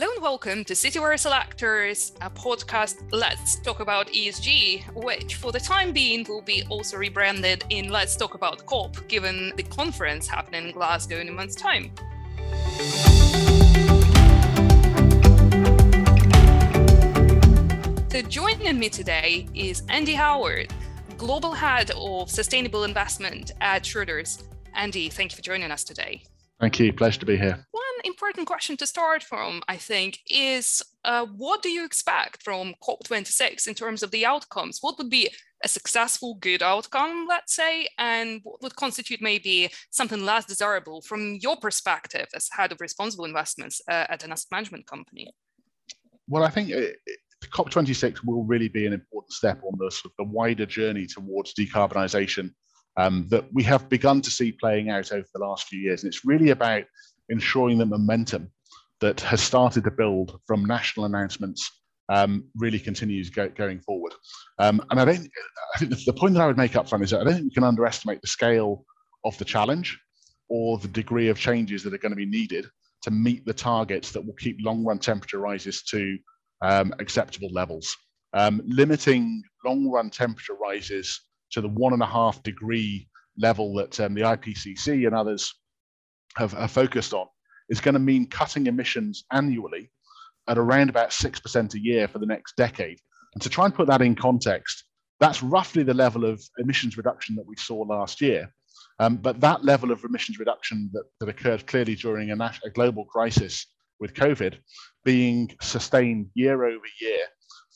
Hello and welcome to Citywire Selectors, a podcast Let's Talk About ESG, which for the time being will be also rebranded in Let's Talk About COP, given the conference happening in Glasgow in a month's time. So joining me today is Andy Howard, Global Head of Sustainable Investment at Schroders. Andy, thank you for joining us today. Thank you. Pleasure to be here important question to start from, I think, is uh, what do you expect from COP26 in terms of the outcomes? What would be a successful, good outcome, let's say, and what would constitute maybe something less desirable from your perspective as head of responsible investments uh, at an asset management company? Well, I think it, it, COP26 will really be an important step on the, sort of the wider journey towards decarbonisation um, that we have begun to see playing out over the last few years. And it's really about ensuring that momentum that has started to build from national announcements um, really continues go, going forward. Um, and I don't, I think the point that I would make up front is that I don't think we can underestimate the scale of the challenge or the degree of changes that are going to be needed to meet the targets that will keep long run temperature rises to um, acceptable levels. Um, limiting long run temperature rises to the one and a half degree level that um, the IPCC and others have, have focused on is going to mean cutting emissions annually at around about 6% a year for the next decade. And to try and put that in context, that's roughly the level of emissions reduction that we saw last year. Um, but that level of emissions reduction that, that occurred clearly during a, national, a global crisis with COVID being sustained year over year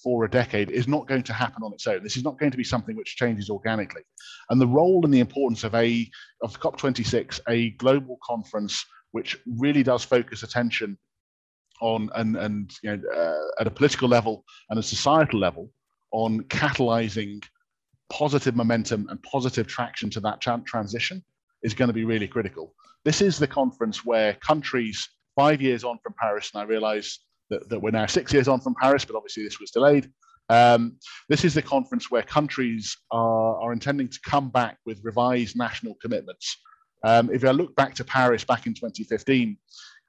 for a decade is not going to happen on its own. This is not going to be something which changes organically. And the role and the importance of a of COP26, a global conference which really does focus attention on and and you know uh, at a political level and a societal level on catalyzing positive momentum and positive traction to that transition is going to be really critical. This is the conference where countries five years on from Paris, and I realize that, that we're now six years on from Paris, but obviously this was delayed. Um, this is the conference where countries are, are intending to come back with revised national commitments. Um, if I look back to Paris back in 2015,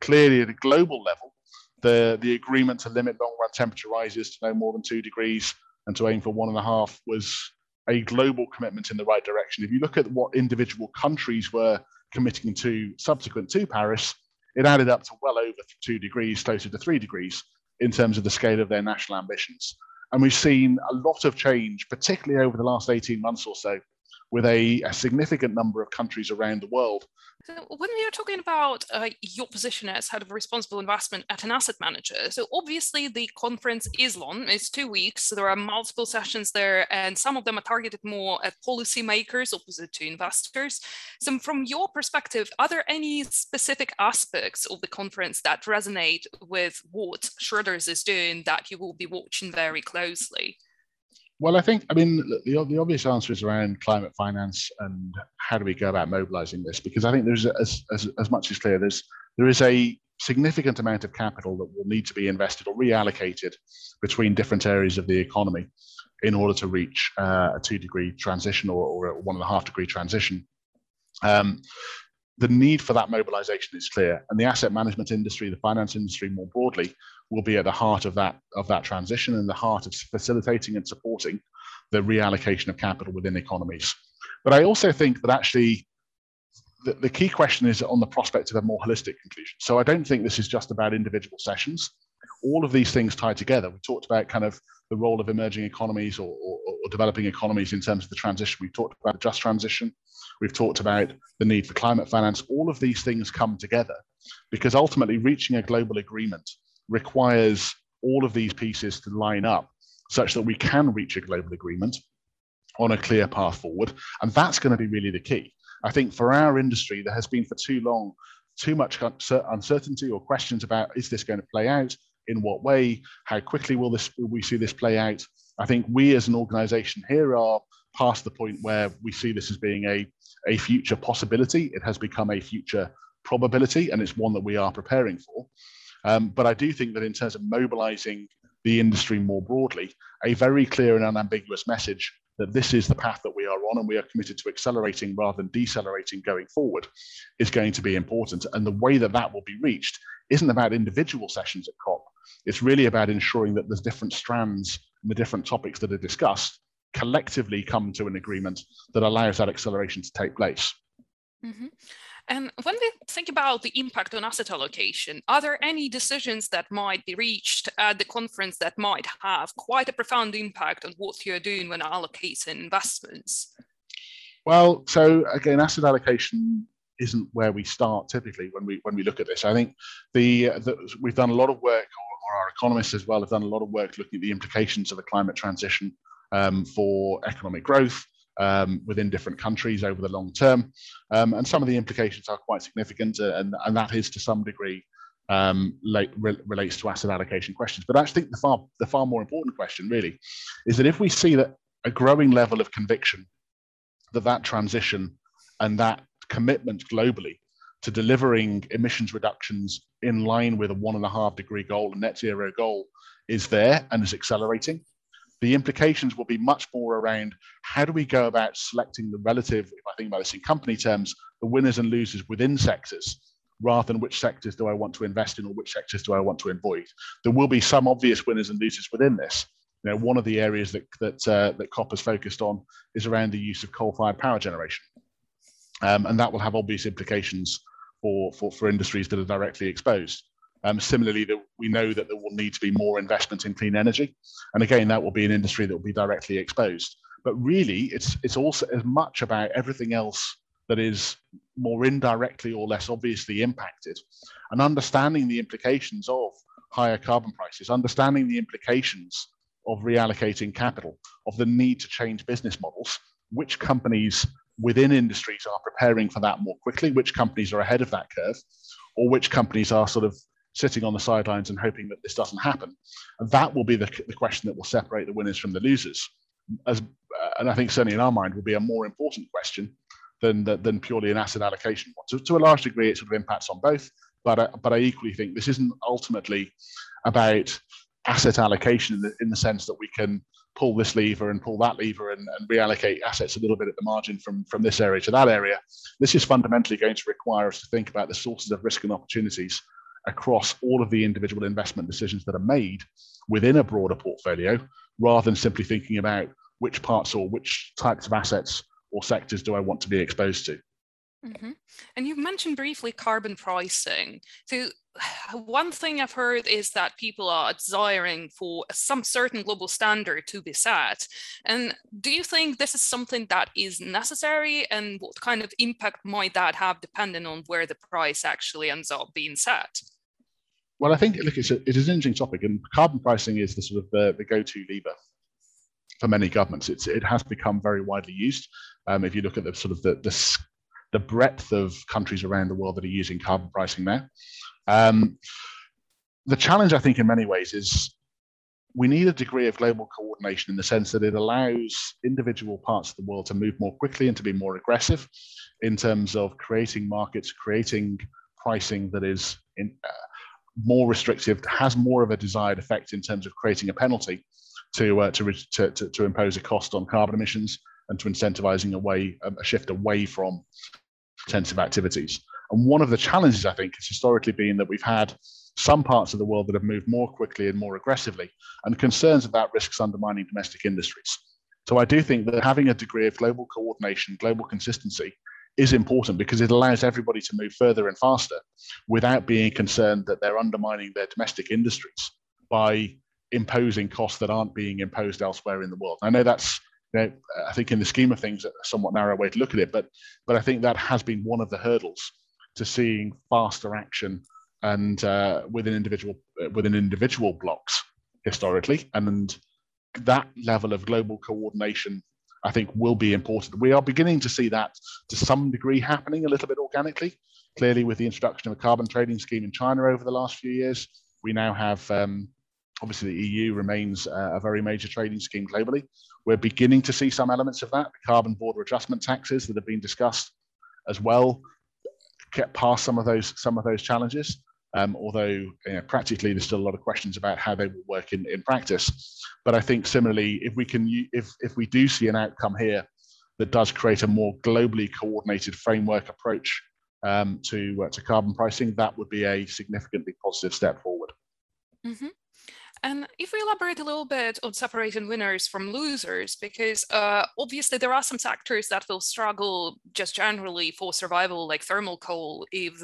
clearly at a global level, the, the agreement to limit long run temperature rises to no more than two degrees and to aim for one and a half was a global commitment in the right direction. If you look at what individual countries were committing to subsequent to Paris, it added up to well over two degrees, closer to three degrees in terms of the scale of their national ambitions. And we've seen a lot of change, particularly over the last 18 months or so, with a, a significant number of countries around the world so when we are talking about uh, your position as head of responsible investment at an asset manager, so obviously the conference is long, it's two weeks, so there are multiple sessions there, and some of them are targeted more at policymakers opposite to investors. So from your perspective, are there any specific aspects of the conference that resonate with what Schroders is doing that you will be watching very closely? Well, I think, I mean, the, the obvious answer is around climate finance and how do we go about mobilizing this? Because I think there's, as, as, as much as clear, there's, there is a significant amount of capital that will need to be invested or reallocated between different areas of the economy in order to reach uh, a two degree transition or, or, a one and a half degree transition. Um, the need for that mobilization is clear, and the asset management industry, the finance industry more broadly, will be at the heart of that of that transition and the heart of facilitating and supporting the reallocation of capital within economies. But I also think that actually the, the key question is on the prospect of a more holistic conclusion. So I don't think this is just about individual sessions. All of these things tie together. We talked about kind of the role of emerging economies or, or, or developing economies in terms of the transition. We've talked about the just transition. We've talked about the need for climate finance. All of these things come together because ultimately reaching a global agreement requires all of these pieces to line up such that we can reach a global agreement on a clear path forward. And that's going to be really the key. I think for our industry, there has been for too long too much uncertainty or questions about is this going to play out? In what way? How quickly will this will we see this play out? I think we as an organization here are past the point where we see this as being a, a future possibility. It has become a future probability, and it's one that we are preparing for. Um, but I do think that in terms of mobilizing the industry more broadly, a very clear and unambiguous message that this is the path that we are on and we are committed to accelerating rather than decelerating going forward is going to be important. And the way that that will be reached isn't about individual sessions at COP, It's really about ensuring that there's different strands and the different topics that are discussed collectively come to an agreement that allows that acceleration to take place. Mm-hmm. And when we think about the impact on asset allocation, are there any decisions that might be reached at the conference that might have quite a profound impact on what you're doing when allocating investments? Well, so again, asset allocation isn't where we start typically when we when we look at this. I think the, the we've done a lot of work, or, or, our economists as well have done a lot of work looking at the implications of the climate transition um, for economic growth um, within different countries over the long term, um, and some of the implications are quite significant, uh, and, and that is to some degree um, late, re relates to asset allocation questions. But I think the far the far more important question really is that if we see that a growing level of conviction that that transition and that commitment globally to delivering emissions reductions in line with a one and a half degree goal, a net zero goal, is there and is accelerating. The implications will be much more around how do we go about selecting the relative, if I think about this in company terms, the winners and losers within sectors, rather than which sectors do I want to invest in or which sectors do I want to avoid. There will be some obvious winners and losers within this. You know, one of the areas that that uh, that COP has focused on is around the use of coal-fired power generation um, and that will have obvious implications for, for, for industries that are directly exposed. Um, similarly, we know that there will need to be more investment in clean energy, and again, that will be an industry that will be directly exposed. But really, it's it's also as much about everything else that is more indirectly or less obviously impacted, and understanding the implications of higher carbon prices, understanding the implications of reallocating capital, of the need to change business models, which companies within industries are preparing for that more quickly, which companies are ahead of that curve, or which companies are sort of sitting on the sidelines and hoping that this doesn't happen. And that will be the, the question that will separate the winners from the losers. As, uh, and I think certainly in our mind will be a more important question than, than purely an asset allocation one. To, to a large degree, it sort of impacts on both, but, uh, but I equally think this isn't ultimately about asset allocation in the, in the sense that we can pull this lever and pull that lever and, and, reallocate assets a little bit at the margin from, from this area to that area. This is fundamentally going to require us to think about the sources of risk and opportunities across all of the individual investment decisions that are made within a broader portfolio, rather than simply thinking about which parts or which types of assets or sectors do I want to be exposed to. Mm-hmm. And you've mentioned briefly carbon pricing. So, one thing I've heard is that people are desiring for some certain global standard to be set. And do you think this is something that is necessary? And what kind of impact might that have depending on where the price actually ends up being set? Well, I think look, it's, a, it is an interesting topic, and carbon pricing is the sort of the, the go-to lever for many governments. It's, it has become very widely used. Um, if you look at the sort of the, the the breadth of countries around the world that are using carbon pricing now. Um, the challenge, I think, in many ways is we need a degree of global coordination in the sense that it allows individual parts of the world to move more quickly and to be more aggressive in terms of creating markets, creating pricing that is in, uh, more restrictive, has more of a desired effect in terms of creating a penalty to, uh, to, to, to, to impose a cost on carbon emissions and to incentivizing away a shift away from intensive activities. And one of the challenges, I think, has historically been that we've had some parts of the world that have moved more quickly and more aggressively, and concerns about risks undermining domestic industries. So I do think that having a degree of global coordination, global consistency is important because it allows everybody to move further and faster without being concerned that they're undermining their domestic industries by imposing costs that aren't being imposed elsewhere in the world. I know that's you know, I think in the scheme of things, a somewhat narrow way to look at it, but but I think that has been one of the hurdles to seeing faster action and uh, within individual within individual blocks historically, and that level of global coordination, I think, will be important. We are beginning to see that to some degree happening a little bit organically. Clearly, with the introduction of a carbon trading scheme in China over the last few years, we now have um, obviously the EU remains a very major trading scheme globally. We're beginning to see some elements of that. Carbon border adjustment taxes that have been discussed as well get past some of those some of those challenges. Um, although you know, practically there's still a lot of questions about how they will work in, in practice. But I think similarly, if we can, if if we do see an outcome here that does create a more globally coordinated framework approach um, to uh, to carbon pricing, that would be a significantly positive step forward. Mm-hmm. And if we elaborate a little bit on separating winners from losers, because uh, obviously there are some sectors that will struggle just generally for survival, like thermal coal, if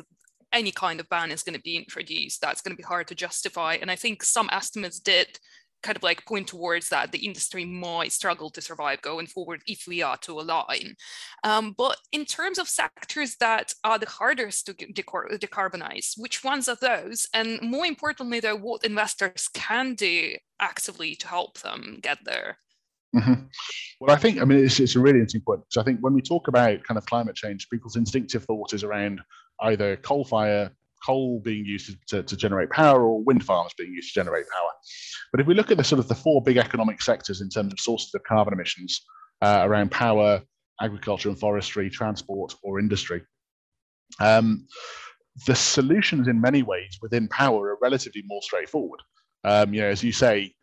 any kind of ban is going to be introduced, that's going to be hard to justify. And I think some estimates did kind of like point towards that the industry might struggle to survive going forward if we are to align. Um, but in terms of sectors that are the hardest to decarbonize, which ones are those? And more importantly, though, what investors can do actively to help them get there? Mm-hmm. Well, I think, I mean, it's, it's a really interesting point. So I think when we talk about kind of climate change, people's instinctive thought is around either coal fire, coal being used to, to, generate power or wind farms being used to generate power. But if we look at the sort of the four big economic sectors in terms of sources of carbon emissions uh, around power, agriculture and forestry, transport, or industry, um, the solutions in many ways within power are relatively more straightforward. Um, you know, as you say,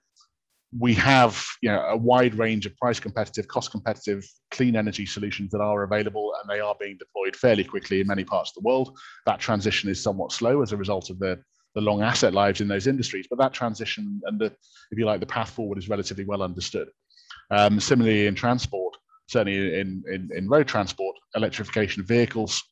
we have you know a wide range of price competitive, cost competitive, clean energy solutions that are available, and they are being deployed fairly quickly in many parts of the world. That transition is somewhat slow as a result of the the long asset lives in those industries, but that transition and the, if you like, the path forward is relatively well understood. Um, similarly, in transport, certainly in, in, in road transport, electrification of vehicles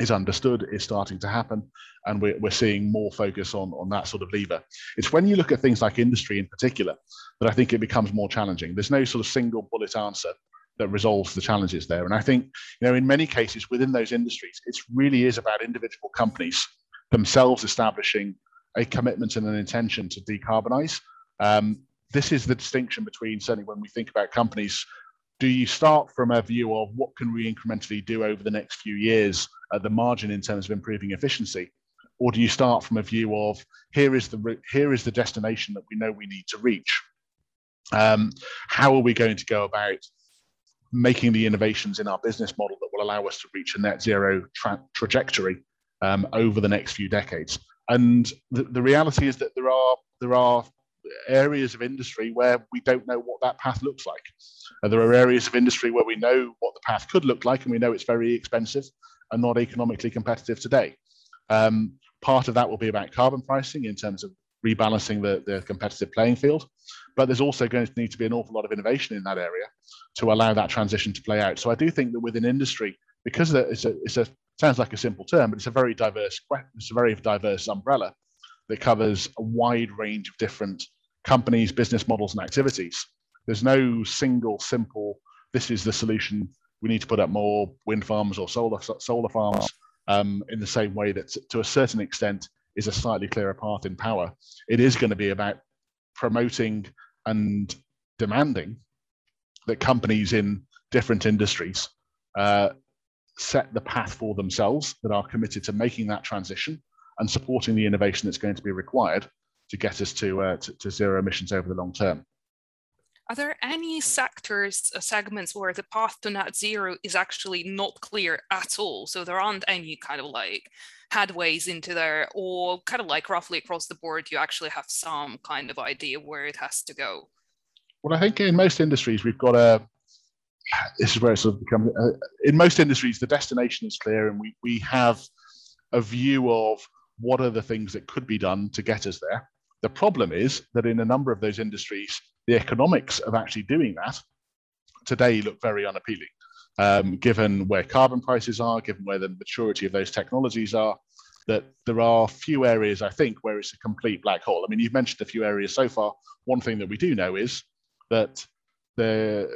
is understood, is starting to happen, and we're, we're seeing more focus on, on that sort of lever. It's when you look at things like industry in particular that I think it becomes more challenging. There's no sort of single bullet answer that resolves the challenges there. And I think, you know, in many cases within those industries, it really is about individual companies themselves establishing a commitment and an intention to decarbonize. Um, this is the distinction between certainly when we think about companies do you start from a view of what can we incrementally do over the next few years at the margin in terms of improving efficiency? Or do you start from a view of here is the here is the destination that we know we need to reach? Um, how are we going to go about making the innovations in our business model that will allow us to reach a net zero tra- trajectory um, over the next few decades? And the, the reality is that there are there are areas of industry where we don't know what that path looks like. And there are areas of industry where we know what the path could look like, and we know it's very expensive and not economically competitive today. Um, part of that will be about carbon pricing in terms of rebalancing the, the competitive playing field. But there's also going to need to be an awful lot of innovation in that area to allow that transition to play out. So I do think that within industry, because it's a, it's a sounds like a simple term, but it's a very diverse it's a very diverse umbrella that covers a wide range of different companies, business models, and activities. There's no single simple, this is the solution. We need to put up more wind farms or solar, solar farms um, in the same way that, to a certain extent, is a slightly clearer path in power. It is going to be about promoting and demanding that companies in different industries uh, set the path for themselves that are committed to making that transition and supporting the innovation that's going to be required to get us to, uh, to, to, zero emissions over the long term. Are there any sectors, uh, segments where the path to net zero is actually not clear at all? So there aren't any kind of like headways into there, or kind of like roughly across the board, you actually have some kind of idea where it has to go? Well, I think in most industries, we've got a this is where it sort of becomes uh, in most industries the destination is clear and we we have a view of what are the things that could be done to get us there the problem is that in a number of those industries, the economics of actually doing that today look very unappealing, um, given where carbon prices are, given where the maturity of those technologies are. That there are few areas, I think, where it's a complete black hole. I mean, you've mentioned a few areas so far. One thing that we do know is that the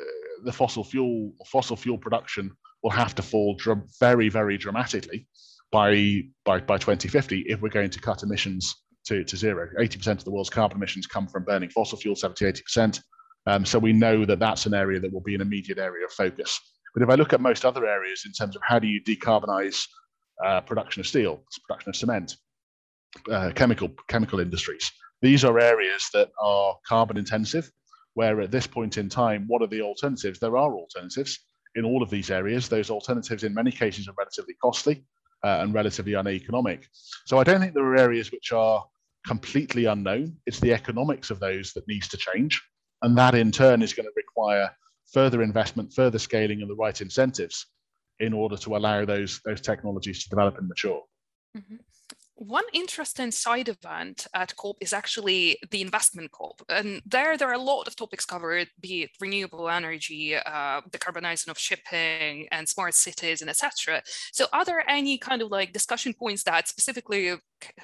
the fossil fuel fossil fuel production will have to fall dr- very, very dramatically by by by 2050 if we're going to cut emissions to, to zero. 80% of the world's carbon emissions come from burning fossil fuel, 70, 80%. Um, so we know that that's an area that will be an immediate area of focus. But if I look at most other areas in terms of how do you decarbonize uh, production of steel, production of cement, uh, chemical chemical industries, these are areas that are carbon intensive. Where at this point in time, what are the alternatives? There are alternatives in all of these areas. Those alternatives, in many cases, are relatively costly uh, and relatively uneconomic. So I don't think there are areas which are completely unknown. It's the economics of those that needs to change. And that in turn is going to require further investment, further scaling, and the right incentives in order to allow those, those technologies to develop and mature. Mm-hmm. One interesting side event at COP is actually the investment COP. And there, there are a lot of topics covered, be it renewable energy, uh, decarbonizing of shipping and smart cities and etc. So are there any kind of like discussion points that specifically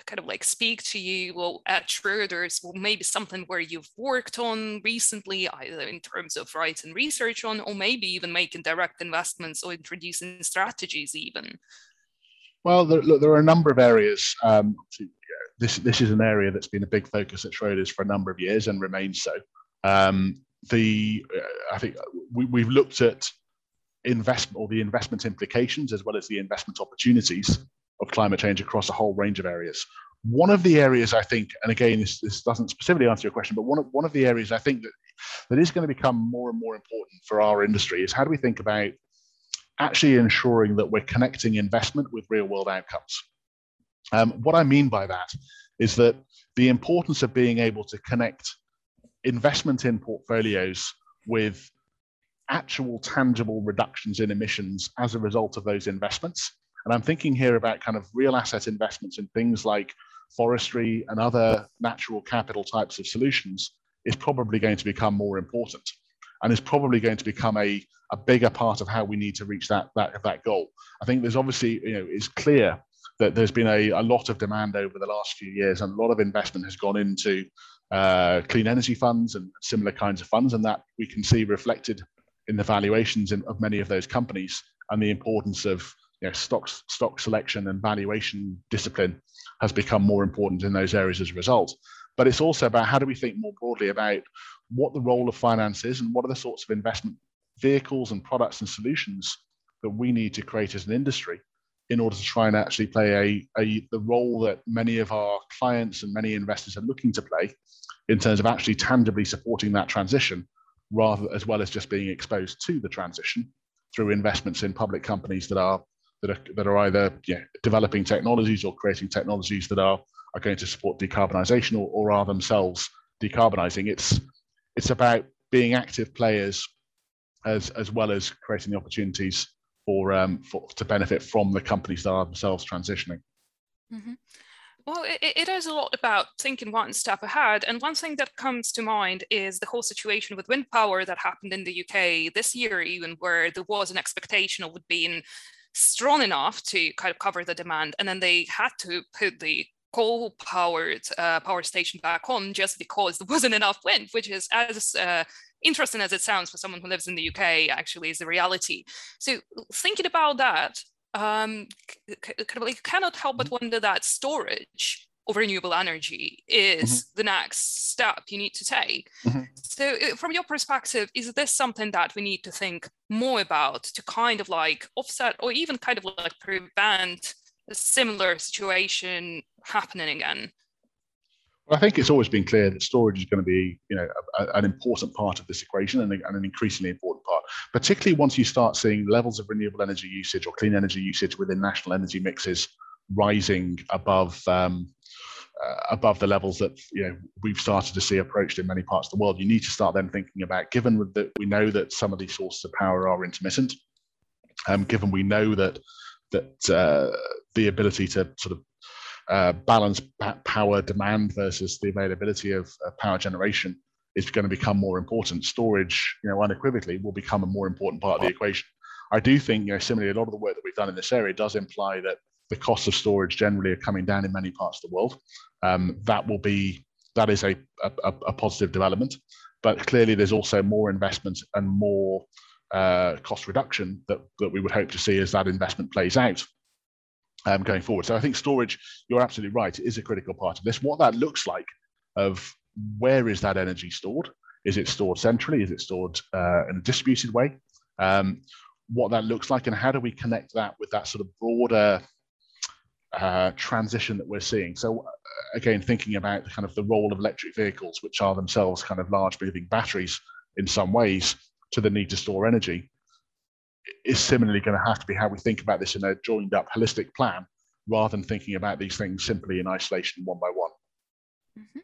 kind of like speak to you well, at Schroders, or maybe something where you've worked on recently, either in terms of writing research on, or maybe even making direct investments or introducing strategies even? Well, there, look, there are a number of areas. Um, this this is an area that's been a big focus at Schroders for a number of years and remains so. Um, the uh, I think we, we've looked at investment or the investment implications as well as the investment opportunities of climate change across a whole range of areas. One of the areas I think, and again, this, this doesn't specifically answer your question, but one of, one of the areas I think that, that is going to become more and more important for our industry is how do we think about actually ensuring that we're connecting investment with real world outcomes. Um, what I mean by that is that the importance of being able to connect investment in portfolios with actual tangible reductions in emissions as a result of those investments. And I'm thinking here about kind of real asset investments in things like forestry and other natural capital types of solutions is probably going to become more important and is probably going to become a, a bigger part of how we need to reach that, that, that goal. I think there's obviously, you know, it's clear that there's been a, a lot of demand over the last few years and a lot of investment has gone into uh, clean energy funds and similar kinds of funds, and that we can see reflected in the valuations in, of many of those companies and the importance of you know, stock, stock selection and valuation discipline has become more important in those areas as a result. But it's also about how do we think more broadly about what the role of finance is and what are the sorts of investment vehicles and products and solutions that we need to create as an industry in order to try and actually play a, a the role that many of our clients and many investors are looking to play in terms of actually tangibly supporting that transition rather as well as just being exposed to the transition through investments in public companies that are that are, that are either developing technologies or creating technologies that are, are going to support decarbonisation or, or are themselves decarbonising. It's it's about being active players as as well as creating the opportunities for um for, to benefit from the companies that are themselves transitioning. Mm-hmm. Well, it, it is a lot about thinking one step ahead. And one thing that comes to mind is the whole situation with wind power that happened in the UK this year, even where there was an expectation of it being strong enough to kind of cover the demand. And then they had to put the coal powered uh, power station back on just because there wasn't enough wind, which is as uh, interesting as it sounds for someone who lives in the UK, actually is the reality. So thinking about that, um, you cannot help but mm-hmm. wonder that storage of renewable energy is mm-hmm. the next step you need to take. Mm-hmm. So, uh, from your perspective, is this something that we need to think more about to kind of like offset or even kind of like prevent a similar situation happening again? Well, I think it's always been clear that storage is going to be, you know, a, an important part of this equation and, and, an increasingly important part, particularly once you start seeing levels of renewable energy usage or clean energy usage within national energy mixes rising above um, uh, above the levels that you know we've started to see approached in many parts of the world. You need to start then thinking about, given that we know that some of these sources of power are intermittent, um, given we know that that uh, the ability to sort of uh, balance power demand versus the availability of uh, power generation is going to become more important. Storage, you know, unequivocally will become a more important part of the equation. I do think, you know, similarly, a lot of the work that we've done in this area does imply that the costs of storage generally are coming down in many parts of the world. Um, that will be that is a, a, a, positive development, but clearly there's also more investment and more uh, cost reduction that, that we would hope to see as that investment plays out um, going forward. So I think storage, you're absolutely right, is a critical part of this. What that looks like of where is that energy stored? Is it stored centrally? Is it stored uh, in a distributed way? Um, what that looks like and how do we connect that with that sort of broader uh, transition that we're seeing. So uh, again, thinking about the kind of the role of electric vehicles, which are themselves kind of large moving batteries in some ways, to the need to store energy is similarly going to have to be how we think about this in a joined up holistic plan rather than thinking about these things simply in isolation one by one. Mm-hmm.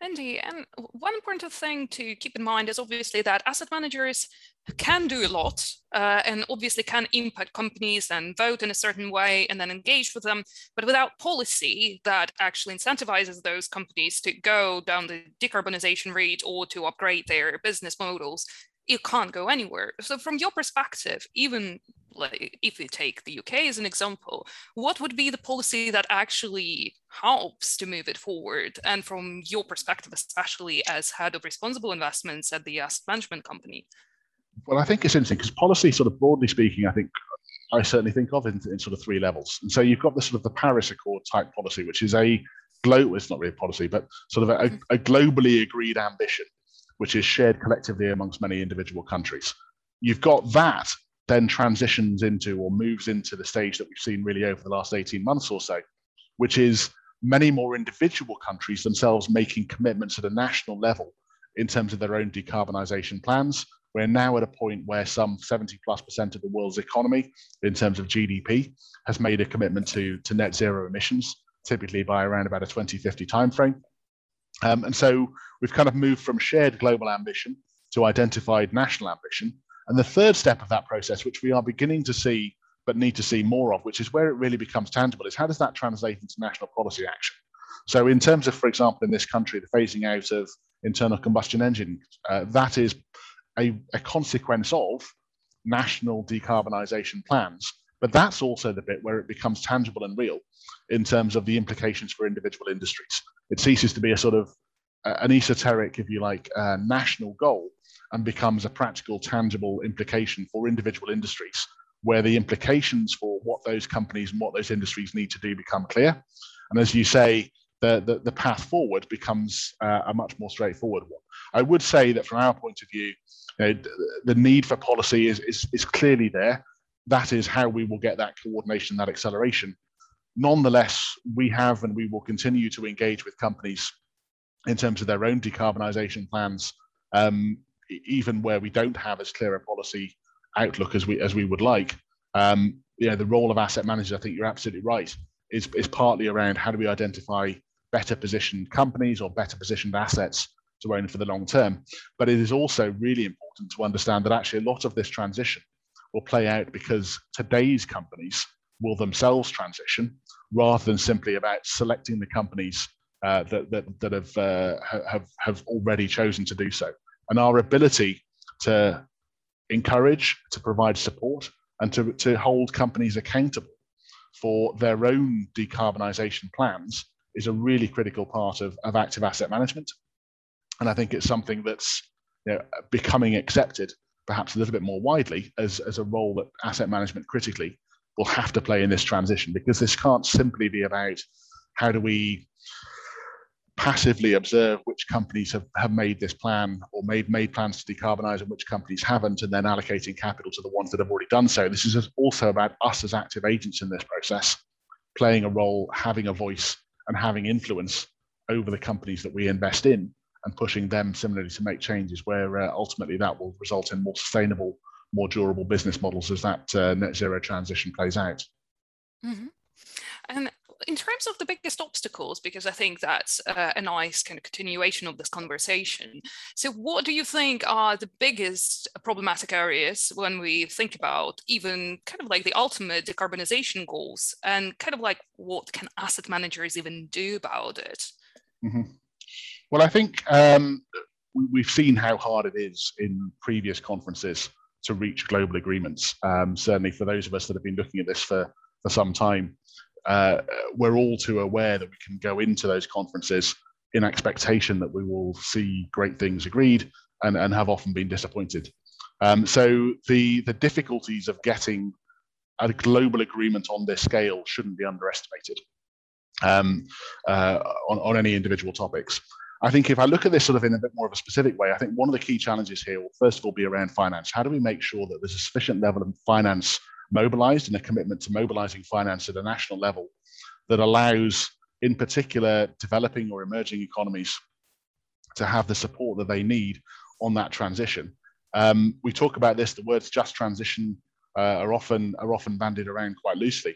Andy, and one important thing to keep in mind is obviously that asset managers can do a lot uh, and obviously can impact companies and vote in a certain way and then engage with them. But without policy that actually incentivizes those companies to go down the decarbonization route or to upgrade their business models, you can't go anywhere. So, from your perspective, even like if we take the UK as an example, what would be the policy that actually helps to move it forward? And from your perspective, especially as head of responsible investments at the asset management company? Well, I think it's interesting because policy, sort of broadly speaking, I think I certainly think of in, in, sort of three levels. And so you've got the sort of the Paris Accord type policy, which is a global, it's not really a policy, but sort of a, a globally agreed ambition, which is shared collectively amongst many individual countries. You've got that then transitions into or moves into the stage that we've seen really over the last 18 months or so, which is many more individual countries themselves making commitments at a national level in terms of their own decarbonisation plans. We're now at a point where some 70 plus percent of the world's economy, in terms of GDP, has made a commitment to, to net zero emissions, typically by around about a 2050 timeframe. Um, and so we've kind of moved from shared global ambition to identified national ambition. And the third step of that process, which we are beginning to see but need to see more of, which is where it really becomes tangible, is how does that translate into national policy action? So, in terms of, for example, in this country, the phasing out of internal combustion engines, uh, that is a, a consequence of national decarbonisation plans. But that's also the bit where it becomes tangible and real in terms of the implications for individual industries. It ceases to be a sort of an esoteric, if you like, uh, national goal and becomes a practical, tangible implication for individual industries, where the implications for what those companies and what those industries need to do become clear. And as you say, the, the, the path forward becomes uh, a much more straightforward one. I would say that from our point of view, you know, the need for policy is, is, is clearly there. That is how we will get that coordination, that acceleration. Nonetheless, we have and we will continue to engage with companies in terms of their own decarbonisation plans um, even where we don't have as clear a policy outlook as we as we would like. Um, you know, the role of asset managers, I think you're absolutely right, is, is partly around how do we identify better positioned companies or better positioned assets to own for the long term. But it is also really important to understand that actually a lot of this transition will play out because today's companies will themselves transition rather than simply about selecting the companies uh, that, that, that have, uh, have, have already chosen to do so and our ability to encourage, to provide support, and to, to hold companies accountable for their own decarbonisation plans is a really critical part of, of active asset management. And I think it's something that's you know, becoming accepted perhaps a little bit more widely as, as a role that asset management critically will have to play in this transition because this can't simply be about how do we passively observe which companies have, have made this plan or made made plans to decarbonize and which companies haven't, and then allocating capital to the ones that have already done so. This is also about us as active agents in this process, playing a role, having a voice, and having influence over the companies that we invest in, and pushing them similarly to make changes where uh, ultimately that will result in more sustainable, more durable business models as that uh, net zero transition plays out. Mm-hmm. And in terms of the biggest obstacles, because I think that's uh, a nice kind of continuation of this conversation. So, what do you think are the biggest problematic areas when we think about even kind of like the ultimate decarbonization goals and kind of like what can asset managers even do about it? Mm-hmm. Well, I think um, we've seen how hard it is in previous conferences to reach global agreements. Um, certainly, for those of us that have been looking at this for, for some time, uh, we're all too aware that we can go into those conferences in expectation that we will see great things agreed and, and have often been disappointed. Um, so the, the difficulties of getting a global agreement on this scale shouldn't be underestimated um, uh, on, on any individual topics. I think if I look at this sort of in a bit more of a specific way, I think one of the key challenges here will first of all be around finance. How do we make sure that there's a sufficient level of finance mobilized and a commitment to mobilizing finance at a national level that allows, in particular, developing or emerging economies to have the support that they need on that transition. Um, we talk about this, the words just transition uh, are often are often bandied around quite loosely.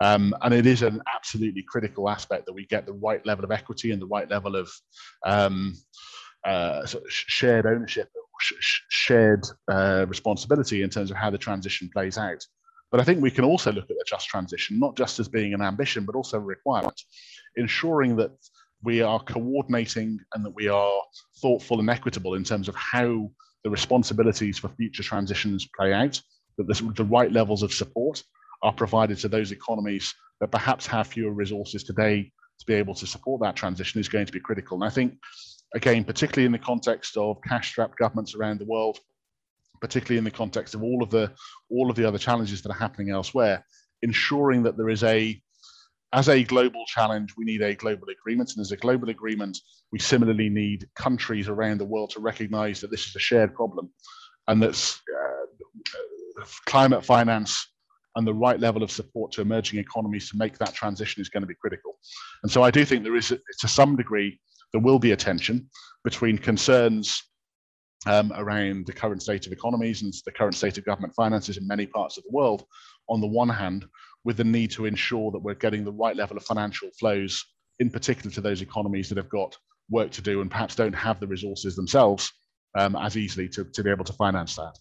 Um, and it is an absolutely critical aspect that we get the right level of equity and the right level of um, uh, sort of shared ownership, sh- shared uh, responsibility in terms of how the transition plays out. But I think we can also look at the just transition, not just as being an ambition, but also a requirement, ensuring that we are coordinating and that we are thoughtful and equitable in terms of how the responsibilities for future transitions play out, that there's the right levels of support are provided to those economies that perhaps have fewer resources today to be able to support that transition is going to be critical. And I think, again, particularly in the context of cash-strapped governments around the world, particularly in the context of all of the all of the other challenges that are happening elsewhere, ensuring that there is a as a global challenge, we need a global agreement. And as a global agreement, we similarly need countries around the world to recognize that this is a shared problem and that uh, climate finance and the right level of support to emerging economies to make that transition is going to be critical. And so I do think there is, to some degree, there will be a tension between concerns um, around the current state of economies and the current state of government finances in many parts of the world, on the one hand, with the need to ensure that we're getting the right level of financial flows, in particular to those economies that have got work to do and perhaps don't have the resources themselves um, as easily to, to be able to finance that.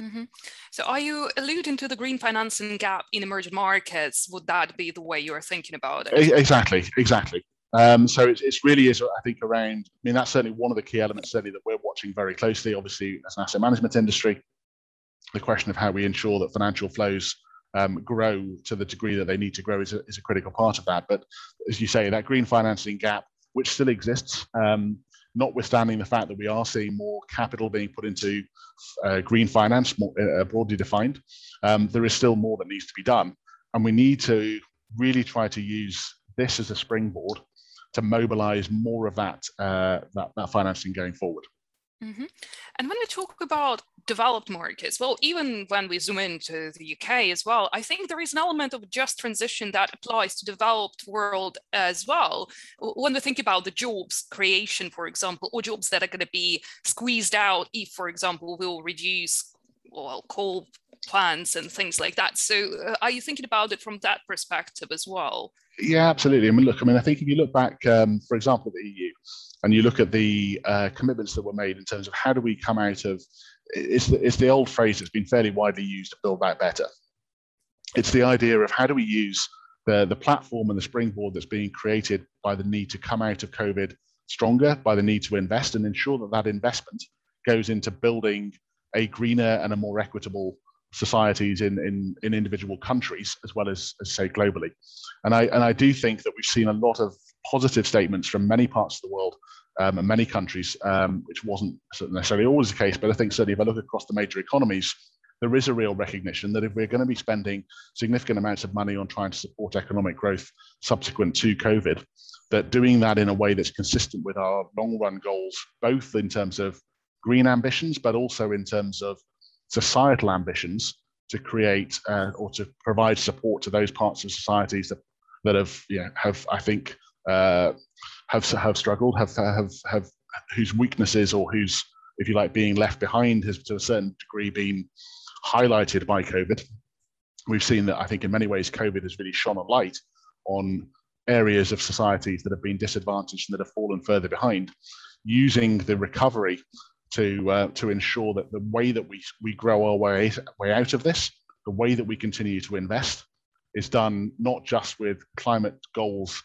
Mm-hmm. So, are you alluding to the green financing gap in emerging markets? Would that be the way you're thinking about it? Exactly, exactly. Um, so it, it really is, I think, around. I mean, that's certainly one of the key elements, certainly that we're watching very closely. Obviously, as an asset management industry, the question of how we ensure that financial flows um, grow to the degree that they need to grow is a, is a critical part of that. But as you say, that green financing gap, which still exists, um, notwithstanding the fact that we are seeing more capital being put into uh, green finance, more uh, broadly defined, um, there is still more that needs to be done. And we need to really try to use this as a springboard to mobilize more of that, uh, that, that financing going forward. Mm-hmm. And when we talk about developed markets, well, even when we zoom into the UK as well, I think there is an element of just transition that applies to developed world as well. When we think about the jobs creation, for example, or jobs that are going to be squeezed out if, for example, we'll reduce well, coal plants and things like that. So, uh, are you thinking about it from that perspective as well? Yeah, absolutely. I mean, look, I mean, I think if you look back, um, for example, the EU, and you look at the uh, commitments that were made in terms of how do we come out of it's the, it's the old phrase that's been fairly widely used to build back better. It's the idea of how do we use the, the platform and the springboard that's being created by the need to come out of COVID stronger, by the need to invest and ensure that that investment goes into building a greener and a more equitable societies in, in, in individual countries as well as, as say globally. And I, and I do think that we've seen a lot of positive statements from many parts of the world um, many countries, um, which wasn't necessarily always the case. But I think certainly if I look across the major economies, there is a real recognition that if we're going to be spending significant amounts of money on trying to support economic growth subsequent to COVID, that doing that in a way that's consistent with our long run goals, both in terms of green ambitions, but also in terms of societal ambitions to create uh, or to provide support to those parts of societies that, that have, you know, have, I think, uh, have have struggled, have have have whose weaknesses or whose, if you like, being left behind has to a certain degree been highlighted by COVID. We've seen that I think in many ways COVID has really shone a light on areas of societies that have been disadvantaged and that have fallen further behind, using the recovery to uh, to ensure that the way that we we grow our way way out of this, the way that we continue to invest, is done not just with climate goals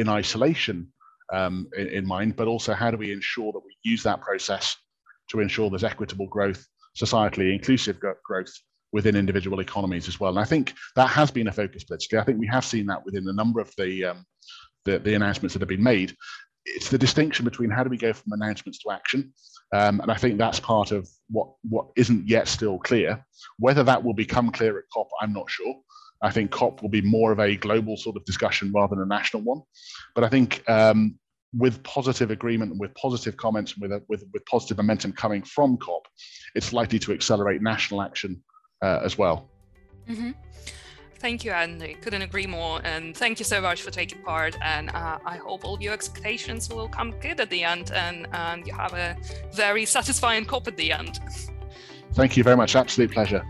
in isolation um, in, in, mind, but also how do we ensure that we use that process to ensure there's equitable growth, societally inclusive growth within individual economies as well. And I think that has been a focus politically. I think we have seen that within a number of the, um, the, the announcements that have been made. It's the distinction between how do we go from announcements to action, um, and I think that's part of what what isn't yet still clear. Whether that will become clear at COP, I'm not sure. I think COP will be more of a global sort of discussion rather than a national one. But I think um, with positive agreement and with positive comments and with, a, with, with positive momentum coming from COP, it's likely to accelerate national action uh, as well. Mm-hmm. Thank you, Andy. Couldn't agree more. And thank you so much for taking part. And uh, I hope all your expectations will come good at the end and, and you have a very satisfying COP at the end. Thank you very much. Absolute pleasure.